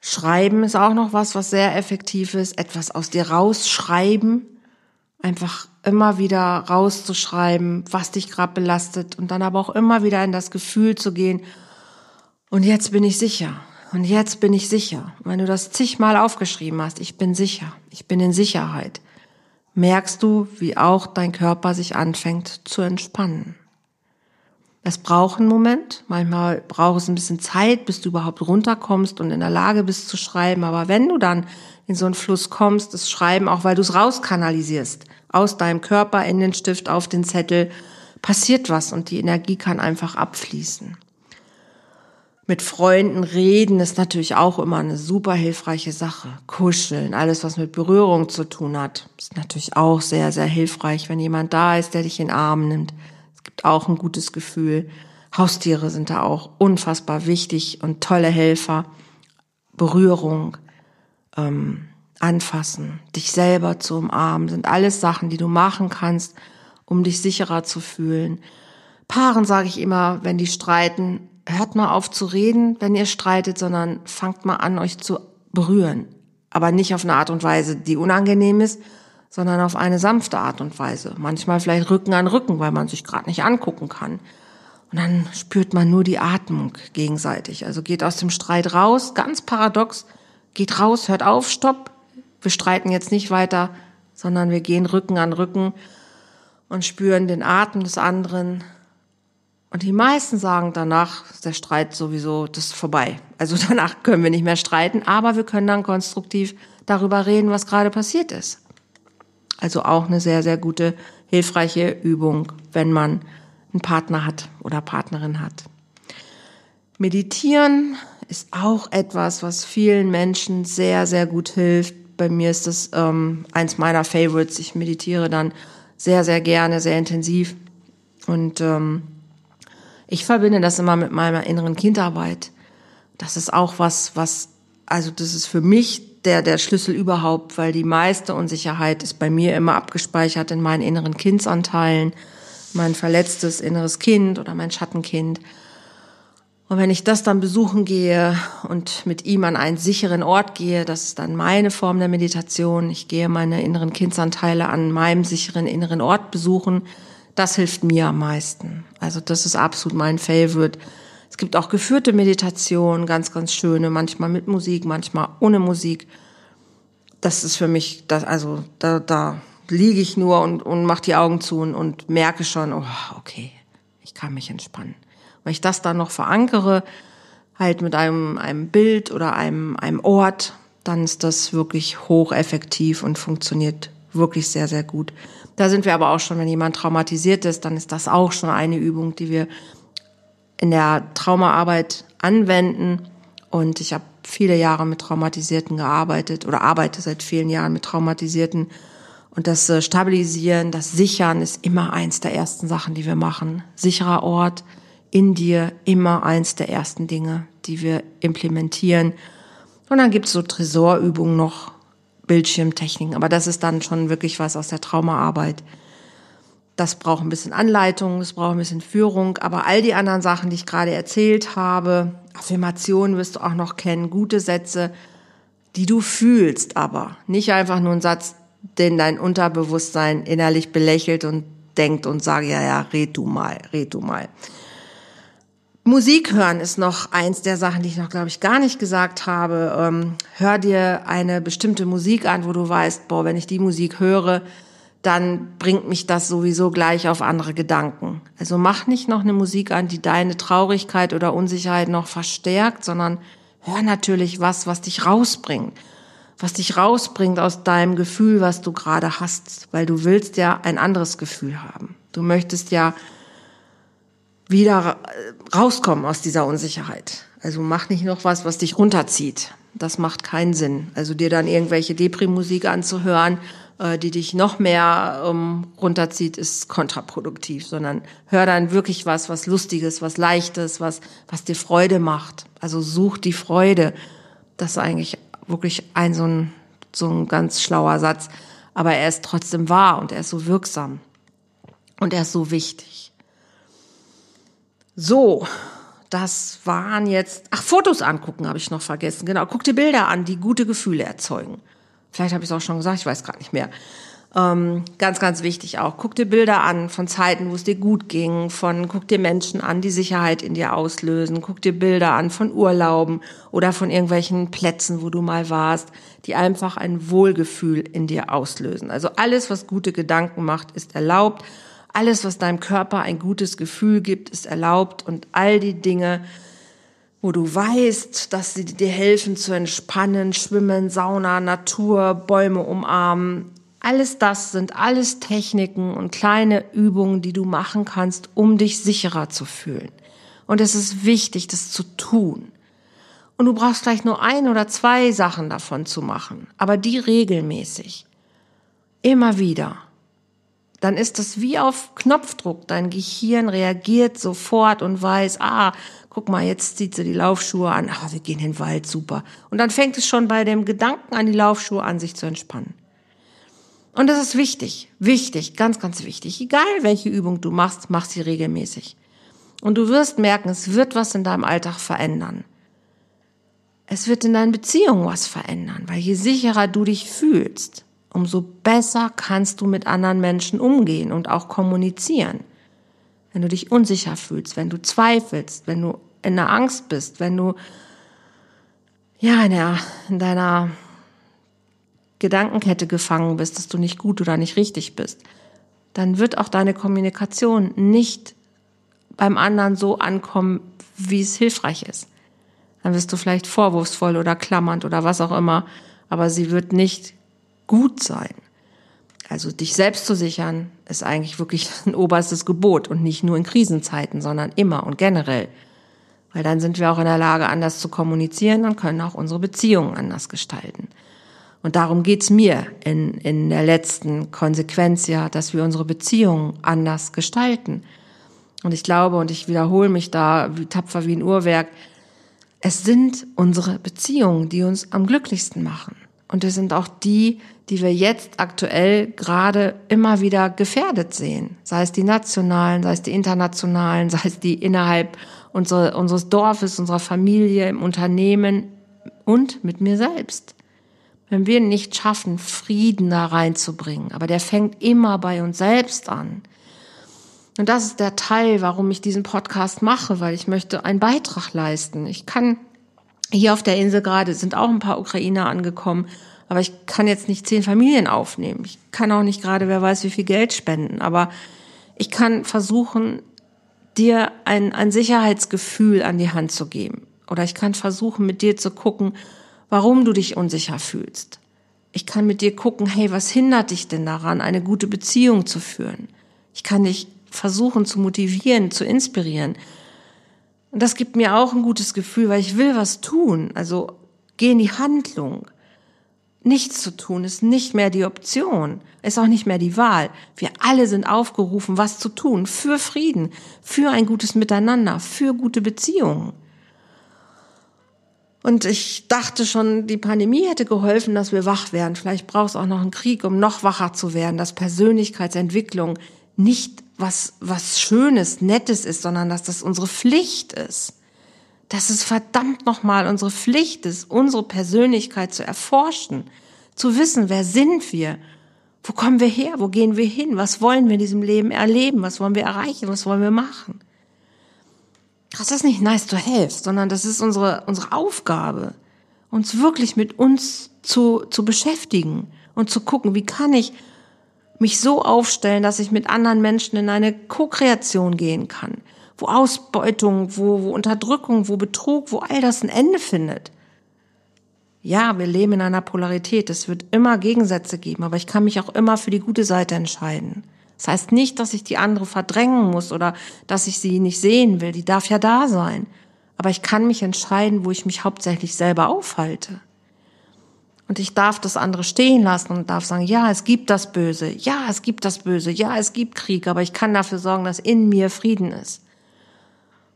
Schreiben ist auch noch was, was sehr effektiv ist. Etwas aus dir rausschreiben. Einfach immer wieder rauszuschreiben, was dich gerade belastet und dann aber auch immer wieder in das Gefühl zu gehen. Und jetzt bin ich sicher. Und jetzt bin ich sicher. Wenn du das zigmal aufgeschrieben hast, ich bin sicher, ich bin in Sicherheit, merkst du, wie auch dein Körper sich anfängt zu entspannen. Es braucht einen Moment, manchmal braucht es ein bisschen Zeit, bis du überhaupt runterkommst und in der Lage bist zu schreiben. Aber wenn du dann in so einen Fluss kommst, das Schreiben, auch weil du es rauskanalisierst, aus deinem Körper in den Stift, auf den Zettel, passiert was und die Energie kann einfach abfließen. Mit Freunden reden ist natürlich auch immer eine super hilfreiche Sache. Kuscheln, alles was mit Berührung zu tun hat, ist natürlich auch sehr, sehr hilfreich, wenn jemand da ist, der dich in den Arm nimmt. Gibt auch ein gutes Gefühl. Haustiere sind da auch unfassbar wichtig und tolle Helfer. Berührung, ähm, anfassen, dich selber zu umarmen, sind alles Sachen, die du machen kannst, um dich sicherer zu fühlen. Paaren sage ich immer, wenn die streiten, hört mal auf zu reden, wenn ihr streitet, sondern fangt mal an, euch zu berühren. Aber nicht auf eine Art und Weise, die unangenehm ist, sondern auf eine sanfte Art und Weise. Manchmal vielleicht Rücken an Rücken, weil man sich gerade nicht angucken kann. Und dann spürt man nur die Atmung gegenseitig. Also geht aus dem Streit raus, ganz paradox, geht raus, hört auf, stopp. Wir streiten jetzt nicht weiter, sondern wir gehen Rücken an Rücken und spüren den Atem des anderen, und die meisten sagen danach, ist der Streit sowieso, das ist vorbei. Also danach können wir nicht mehr streiten, aber wir können dann konstruktiv darüber reden, was gerade passiert ist. Also auch eine sehr, sehr gute, hilfreiche Übung, wenn man einen Partner hat oder Partnerin hat. Meditieren ist auch etwas, was vielen Menschen sehr, sehr gut hilft. Bei mir ist das ähm, eins meiner Favorites. Ich meditiere dann sehr, sehr gerne, sehr intensiv. Und ähm, ich verbinde das immer mit meiner inneren Kindarbeit. Das ist auch was, was, also das ist für mich der, der Schlüssel überhaupt, weil die meiste Unsicherheit ist bei mir immer abgespeichert in meinen inneren Kindsanteilen, mein verletztes inneres Kind oder mein Schattenkind. Und wenn ich das dann besuchen gehe und mit ihm an einen sicheren Ort gehe, das ist dann meine Form der Meditation. Ich gehe meine inneren Kindsanteile an meinem sicheren inneren Ort besuchen Das hilft mir am meisten. Also das ist absolut mein Favorite. Es gibt auch geführte Meditationen, ganz, ganz schöne, manchmal mit Musik, manchmal ohne Musik. Das ist für mich, das, also da, da liege ich nur und, und mache die Augen zu und, und merke schon, oh, okay, ich kann mich entspannen. Wenn ich das dann noch verankere, halt mit einem, einem Bild oder einem, einem Ort, dann ist das wirklich hocheffektiv und funktioniert wirklich sehr, sehr gut. Da sind wir aber auch schon, wenn jemand traumatisiert ist, dann ist das auch schon eine Übung, die wir in der Traumaarbeit anwenden. Und ich habe viele Jahre mit Traumatisierten gearbeitet oder arbeite seit vielen Jahren mit Traumatisierten. Und das äh, Stabilisieren, das Sichern ist immer eins der ersten Sachen, die wir machen. Sicherer Ort in dir, immer eins der ersten Dinge, die wir implementieren. Und dann gibt es so Tresorübungen noch, Bildschirmtechniken. Aber das ist dann schon wirklich was aus der Traumaarbeit. Das braucht ein bisschen Anleitung, es braucht ein bisschen Führung. Aber all die anderen Sachen, die ich gerade erzählt habe, Affirmationen wirst du auch noch kennen, gute Sätze, die du fühlst, aber nicht einfach nur ein Satz, den dein Unterbewusstsein innerlich belächelt und denkt und sagt, ja, ja, red du mal, red du mal. Musik hören ist noch eins der Sachen, die ich noch, glaube ich, gar nicht gesagt habe. Ähm, hör dir eine bestimmte Musik an, wo du weißt, boah, wenn ich die Musik höre, dann bringt mich das sowieso gleich auf andere Gedanken. Also mach nicht noch eine Musik an, die deine Traurigkeit oder Unsicherheit noch verstärkt, sondern hör natürlich was, was dich rausbringt. Was dich rausbringt aus deinem Gefühl, was du gerade hast. Weil du willst ja ein anderes Gefühl haben. Du möchtest ja wieder rauskommen aus dieser Unsicherheit. Also mach nicht noch was, was dich runterzieht. Das macht keinen Sinn. Also dir dann irgendwelche Depri-Musik anzuhören, äh, die dich noch mehr ähm, runterzieht, ist kontraproduktiv, sondern hör dann wirklich was, was Lustiges, was Leichtes, was, was dir Freude macht. Also such die Freude. Das ist eigentlich wirklich ein so ein, so ein ganz schlauer Satz. Aber er ist trotzdem wahr und er ist so wirksam. Und er ist so wichtig. So, das waren jetzt, ach, Fotos angucken habe ich noch vergessen. Genau, guck dir Bilder an, die gute Gefühle erzeugen. Vielleicht habe ich es auch schon gesagt, ich weiß gerade nicht mehr. Ähm, ganz, ganz wichtig auch. Guck dir Bilder an von Zeiten, wo es dir gut ging, von, guck dir Menschen an, die Sicherheit in dir auslösen, guck dir Bilder an von Urlauben oder von irgendwelchen Plätzen, wo du mal warst, die einfach ein Wohlgefühl in dir auslösen. Also alles, was gute Gedanken macht, ist erlaubt alles, was deinem Körper ein gutes Gefühl gibt, ist erlaubt und all die Dinge, wo du weißt, dass sie dir helfen zu entspannen, schwimmen, Sauna, Natur, Bäume umarmen. Alles das sind alles Techniken und kleine Übungen, die du machen kannst, um dich sicherer zu fühlen. Und es ist wichtig, das zu tun. Und du brauchst vielleicht nur ein oder zwei Sachen davon zu machen, aber die regelmäßig. Immer wieder dann ist das wie auf Knopfdruck. Dein Gehirn reagiert sofort und weiß, ah, guck mal, jetzt zieht sie die Laufschuhe an, ah, wir gehen in den Wald, super. Und dann fängt es schon bei dem Gedanken an die Laufschuhe an, sich zu entspannen. Und das ist wichtig, wichtig, ganz, ganz wichtig. Egal welche Übung du machst, mach sie regelmäßig. Und du wirst merken, es wird was in deinem Alltag verändern. Es wird in deinen Beziehungen was verändern, weil je sicherer du dich fühlst, umso besser kannst du mit anderen Menschen umgehen und auch kommunizieren. Wenn du dich unsicher fühlst, wenn du zweifelst, wenn du in der Angst bist, wenn du ja in, der, in deiner Gedankenkette gefangen bist, dass du nicht gut oder nicht richtig bist, dann wird auch deine Kommunikation nicht beim anderen so ankommen, wie es hilfreich ist. Dann wirst du vielleicht vorwurfsvoll oder klammernd oder was auch immer, aber sie wird nicht gut sein. Also dich selbst zu sichern, ist eigentlich wirklich ein oberstes Gebot und nicht nur in Krisenzeiten, sondern immer und generell. Weil dann sind wir auch in der Lage, anders zu kommunizieren und können auch unsere Beziehungen anders gestalten. Und darum geht's mir in, in der letzten Konsequenz ja, dass wir unsere Beziehungen anders gestalten. Und ich glaube, und ich wiederhole mich da wie tapfer wie ein Uhrwerk, es sind unsere Beziehungen, die uns am glücklichsten machen. Und es sind auch die, die wir jetzt aktuell gerade immer wieder gefährdet sehen. Sei es die nationalen, sei es die internationalen, sei es die innerhalb unsere, unseres Dorfes, unserer Familie, im Unternehmen und mit mir selbst. Wenn wir nicht schaffen, Frieden da reinzubringen, aber der fängt immer bei uns selbst an. Und das ist der Teil, warum ich diesen Podcast mache, weil ich möchte einen Beitrag leisten. Ich kann hier auf der Insel gerade sind auch ein paar Ukrainer angekommen, aber ich kann jetzt nicht zehn Familien aufnehmen. Ich kann auch nicht gerade, wer weiß, wie viel Geld spenden, aber ich kann versuchen, dir ein, ein Sicherheitsgefühl an die Hand zu geben. Oder ich kann versuchen, mit dir zu gucken, warum du dich unsicher fühlst. Ich kann mit dir gucken, hey, was hindert dich denn daran, eine gute Beziehung zu führen? Ich kann dich versuchen zu motivieren, zu inspirieren. Und das gibt mir auch ein gutes Gefühl, weil ich will was tun. Also geh in die Handlung. Nichts zu tun ist nicht mehr die Option, ist auch nicht mehr die Wahl. Wir alle sind aufgerufen, was zu tun für Frieden, für ein gutes Miteinander, für gute Beziehungen. Und ich dachte schon, die Pandemie hätte geholfen, dass wir wach werden. Vielleicht braucht es auch noch einen Krieg, um noch wacher zu werden, dass Persönlichkeitsentwicklung nicht was, was Schönes, Nettes ist, sondern dass das unsere Pflicht ist. Dass es verdammt nochmal unsere Pflicht ist, unsere Persönlichkeit zu erforschen, zu wissen, wer sind wir, wo kommen wir her, wo gehen wir hin, was wollen wir in diesem Leben erleben, was wollen wir erreichen, was wollen wir machen? Das ist nicht nice to have, sondern das ist unsere, unsere Aufgabe, uns wirklich mit uns zu, zu beschäftigen und zu gucken, wie kann ich mich so aufstellen, dass ich mit anderen Menschen in eine Co-Kreation gehen kann, wo Ausbeutung, wo, wo Unterdrückung, wo Betrug, wo all das ein Ende findet. Ja, wir leben in einer Polarität, es wird immer Gegensätze geben, aber ich kann mich auch immer für die gute Seite entscheiden. Das heißt nicht, dass ich die andere verdrängen muss oder dass ich sie nicht sehen will. Die darf ja da sein. Aber ich kann mich entscheiden, wo ich mich hauptsächlich selber aufhalte. Und ich darf das andere stehen lassen und darf sagen, ja, es gibt das Böse, ja, es gibt das Böse, ja, es gibt Krieg, aber ich kann dafür sorgen, dass in mir Frieden ist.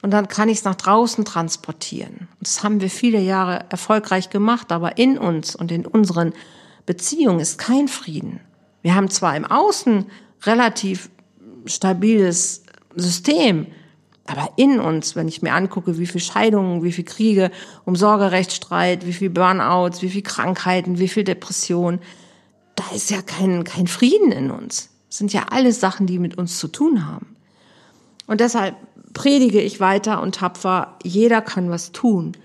Und dann kann ich es nach draußen transportieren. Das haben wir viele Jahre erfolgreich gemacht, aber in uns und in unseren Beziehungen ist kein Frieden. Wir haben zwar im Außen relativ stabiles System. Aber in uns, wenn ich mir angucke, wie viel Scheidungen, wie viel Kriege, um Sorgerechtsstreit, wie viel Burnouts, wie viel Krankheiten, wie viel Depression, da ist ja kein, kein Frieden in uns. Das sind ja alles Sachen, die mit uns zu tun haben. Und deshalb predige ich weiter und tapfer, jeder kann was tun.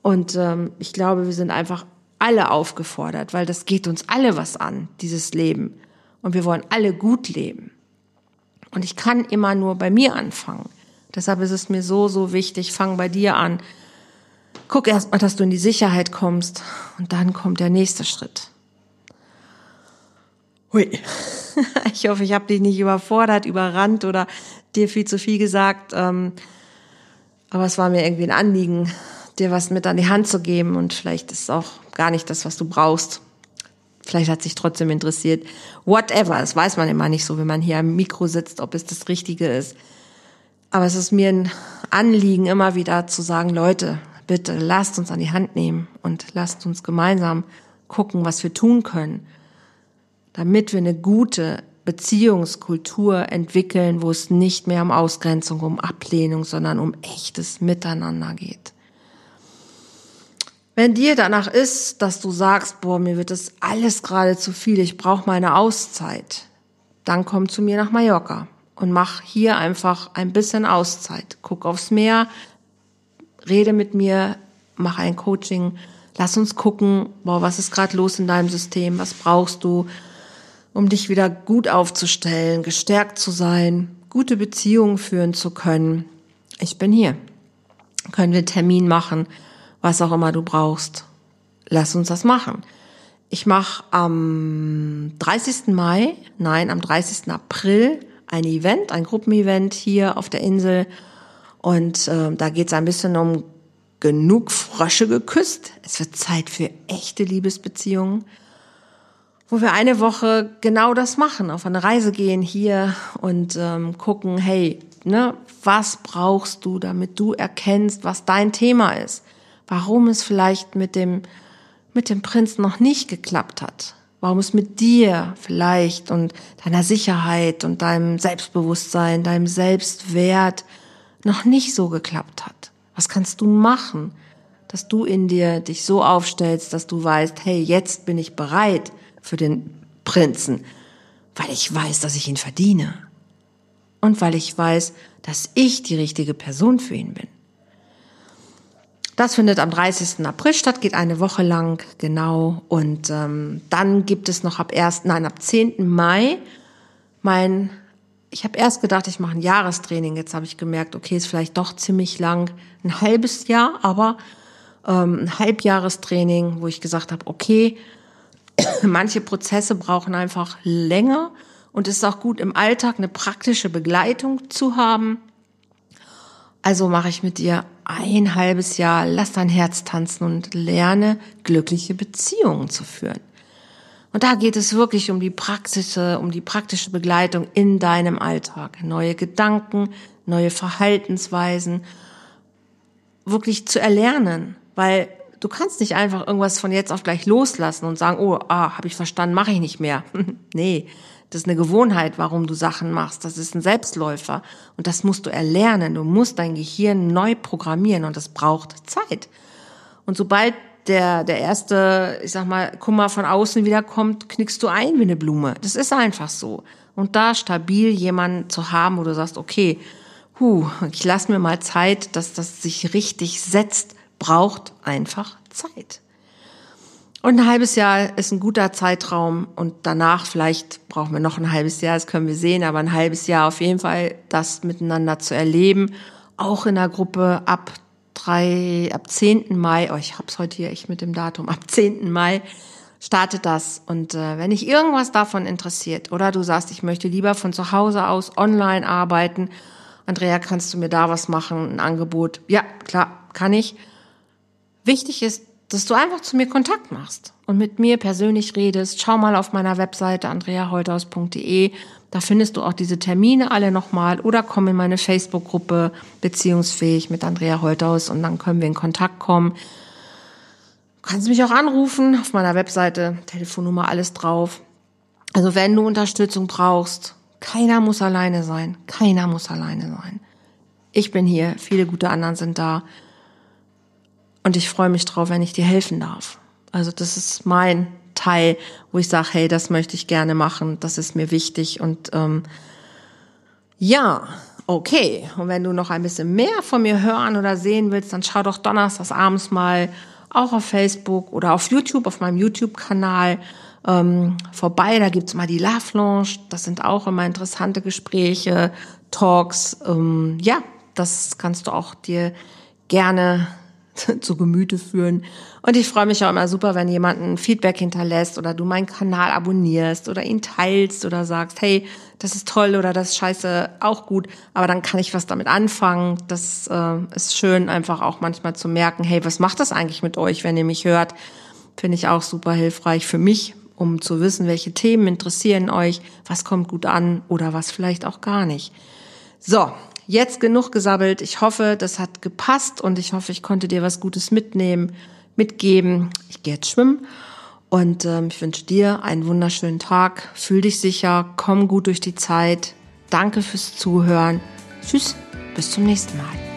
Und ähm, ich glaube, wir sind einfach alle aufgefordert, weil das geht uns alle was an, dieses Leben und wir wollen alle gut leben. Und ich kann immer nur bei mir anfangen. Deshalb ist es mir so, so wichtig, fang bei dir an. Guck erst mal, dass du in die Sicherheit kommst und dann kommt der nächste Schritt. Hui. Ich hoffe, ich habe dich nicht überfordert, überrannt oder dir viel zu viel gesagt. Ähm, aber es war mir irgendwie ein Anliegen, dir was mit an die Hand zu geben und vielleicht ist es auch gar nicht das, was du brauchst. Vielleicht hat sich trotzdem interessiert. Whatever, das weiß man immer nicht so, wenn man hier am Mikro sitzt, ob es das Richtige ist. Aber es ist mir ein Anliegen, immer wieder zu sagen, Leute, bitte lasst uns an die Hand nehmen und lasst uns gemeinsam gucken, was wir tun können, damit wir eine gute Beziehungskultur entwickeln, wo es nicht mehr um Ausgrenzung, um Ablehnung, sondern um echtes Miteinander geht. Wenn dir danach ist, dass du sagst, boah, mir wird das alles gerade zu viel, ich brauche meine Auszeit, dann komm zu mir nach Mallorca und mach hier einfach ein bisschen Auszeit. Guck aufs Meer, rede mit mir, mach ein Coaching, lass uns gucken, boah, was ist gerade los in deinem System, was brauchst du, um dich wieder gut aufzustellen, gestärkt zu sein, gute Beziehungen führen zu können. Ich bin hier. Können wir Termin machen? was auch immer du brauchst. Lass uns das machen. Ich mache am 30. Mai, nein, am 30. April ein Event, ein Gruppenevent hier auf der Insel. Und äh, da geht es ein bisschen um genug Frösche geküsst. Es wird Zeit für echte Liebesbeziehungen, wo wir eine Woche genau das machen, auf eine Reise gehen hier und ähm, gucken, hey, ne, was brauchst du, damit du erkennst, was dein Thema ist? warum es vielleicht mit dem, mit dem Prinz noch nicht geklappt hat. Warum es mit dir vielleicht und deiner Sicherheit und deinem Selbstbewusstsein, deinem Selbstwert noch nicht so geklappt hat. Was kannst du machen, dass du in dir dich so aufstellst, dass du weißt, hey, jetzt bin ich bereit für den Prinzen, weil ich weiß, dass ich ihn verdiene. und weil ich weiß, dass ich die richtige Person für ihn bin. Das findet am 30. April statt, geht eine Woche lang, genau. Und ähm, dann gibt es noch ab 1., nein, ab 10. Mai mein, ich habe erst gedacht, ich mache ein Jahrestraining. Jetzt habe ich gemerkt, okay, ist vielleicht doch ziemlich lang, ein halbes Jahr, aber ähm, ein Halbjahrestraining, wo ich gesagt habe, okay, manche Prozesse brauchen einfach länger und es ist auch gut im Alltag eine praktische Begleitung zu haben. Also mache ich mit dir ein halbes Jahr, lass dein Herz tanzen und lerne glückliche Beziehungen zu führen. Und da geht es wirklich um die praktische, um die praktische Begleitung in deinem Alltag. Neue Gedanken, neue Verhaltensweisen, wirklich zu erlernen, weil du kannst nicht einfach irgendwas von jetzt auf gleich loslassen und sagen, oh, ah, habe ich verstanden, mache ich nicht mehr. nee, das ist eine Gewohnheit, warum du Sachen machst. Das ist ein Selbstläufer. Und das musst du erlernen. Du musst dein Gehirn neu programmieren und das braucht Zeit. Und sobald der, der erste, ich sag mal, Kummer von außen wiederkommt, knickst du ein wie eine Blume. Das ist einfach so. Und da stabil jemanden zu haben, wo du sagst, okay, hu, ich lass mir mal Zeit, dass das sich richtig setzt, braucht einfach Zeit. Und ein halbes Jahr ist ein guter Zeitraum und danach vielleicht brauchen wir noch ein halbes Jahr, das können wir sehen, aber ein halbes Jahr auf jeden Fall das miteinander zu erleben, auch in der Gruppe ab drei, ab 10. Mai, oh, ich hab's heute hier echt mit dem Datum, ab 10. Mai startet das. Und äh, wenn dich irgendwas davon interessiert oder du sagst, ich möchte lieber von zu Hause aus online arbeiten, Andrea, kannst du mir da was machen, ein Angebot? Ja, klar, kann ich. Wichtig ist, dass du einfach zu mir Kontakt machst und mit mir persönlich redest. Schau mal auf meiner Webseite andreaholthaus.de. Da findest du auch diese Termine alle nochmal oder komm in meine Facebook-Gruppe Beziehungsfähig mit Andrea Holthaus und dann können wir in Kontakt kommen. Du kannst mich auch anrufen auf meiner Webseite, Telefonnummer, alles drauf. Also wenn du Unterstützung brauchst, keiner muss alleine sein. Keiner muss alleine sein. Ich bin hier, viele gute anderen sind da. Und ich freue mich drauf, wenn ich dir helfen darf. Also das ist mein Teil, wo ich sage, hey, das möchte ich gerne machen, das ist mir wichtig. Und ähm, ja, okay. Und wenn du noch ein bisschen mehr von mir hören oder sehen willst, dann schau doch donnerstags abends mal auch auf Facebook oder auf YouTube, auf meinem YouTube-Kanal ähm, vorbei. Da gibt's mal die Love Lounge. Das sind auch immer interessante Gespräche, Talks. Ähm, ja, das kannst du auch dir gerne zu Gemüte führen. Und ich freue mich auch immer super, wenn jemand ein Feedback hinterlässt oder du meinen Kanal abonnierst oder ihn teilst oder sagst, hey, das ist toll oder das ist scheiße auch gut, aber dann kann ich was damit anfangen. Das äh, ist schön, einfach auch manchmal zu merken, hey, was macht das eigentlich mit euch, wenn ihr mich hört? Finde ich auch super hilfreich für mich, um zu wissen, welche Themen interessieren euch, was kommt gut an oder was vielleicht auch gar nicht. So, jetzt genug gesabbelt. Ich hoffe, das hat gepasst und ich hoffe, ich konnte dir was Gutes mitnehmen, mitgeben. Ich gehe jetzt schwimmen und ähm, ich wünsche dir einen wunderschönen Tag. Fühl dich sicher, komm gut durch die Zeit. Danke fürs Zuhören. Tschüss, bis zum nächsten Mal.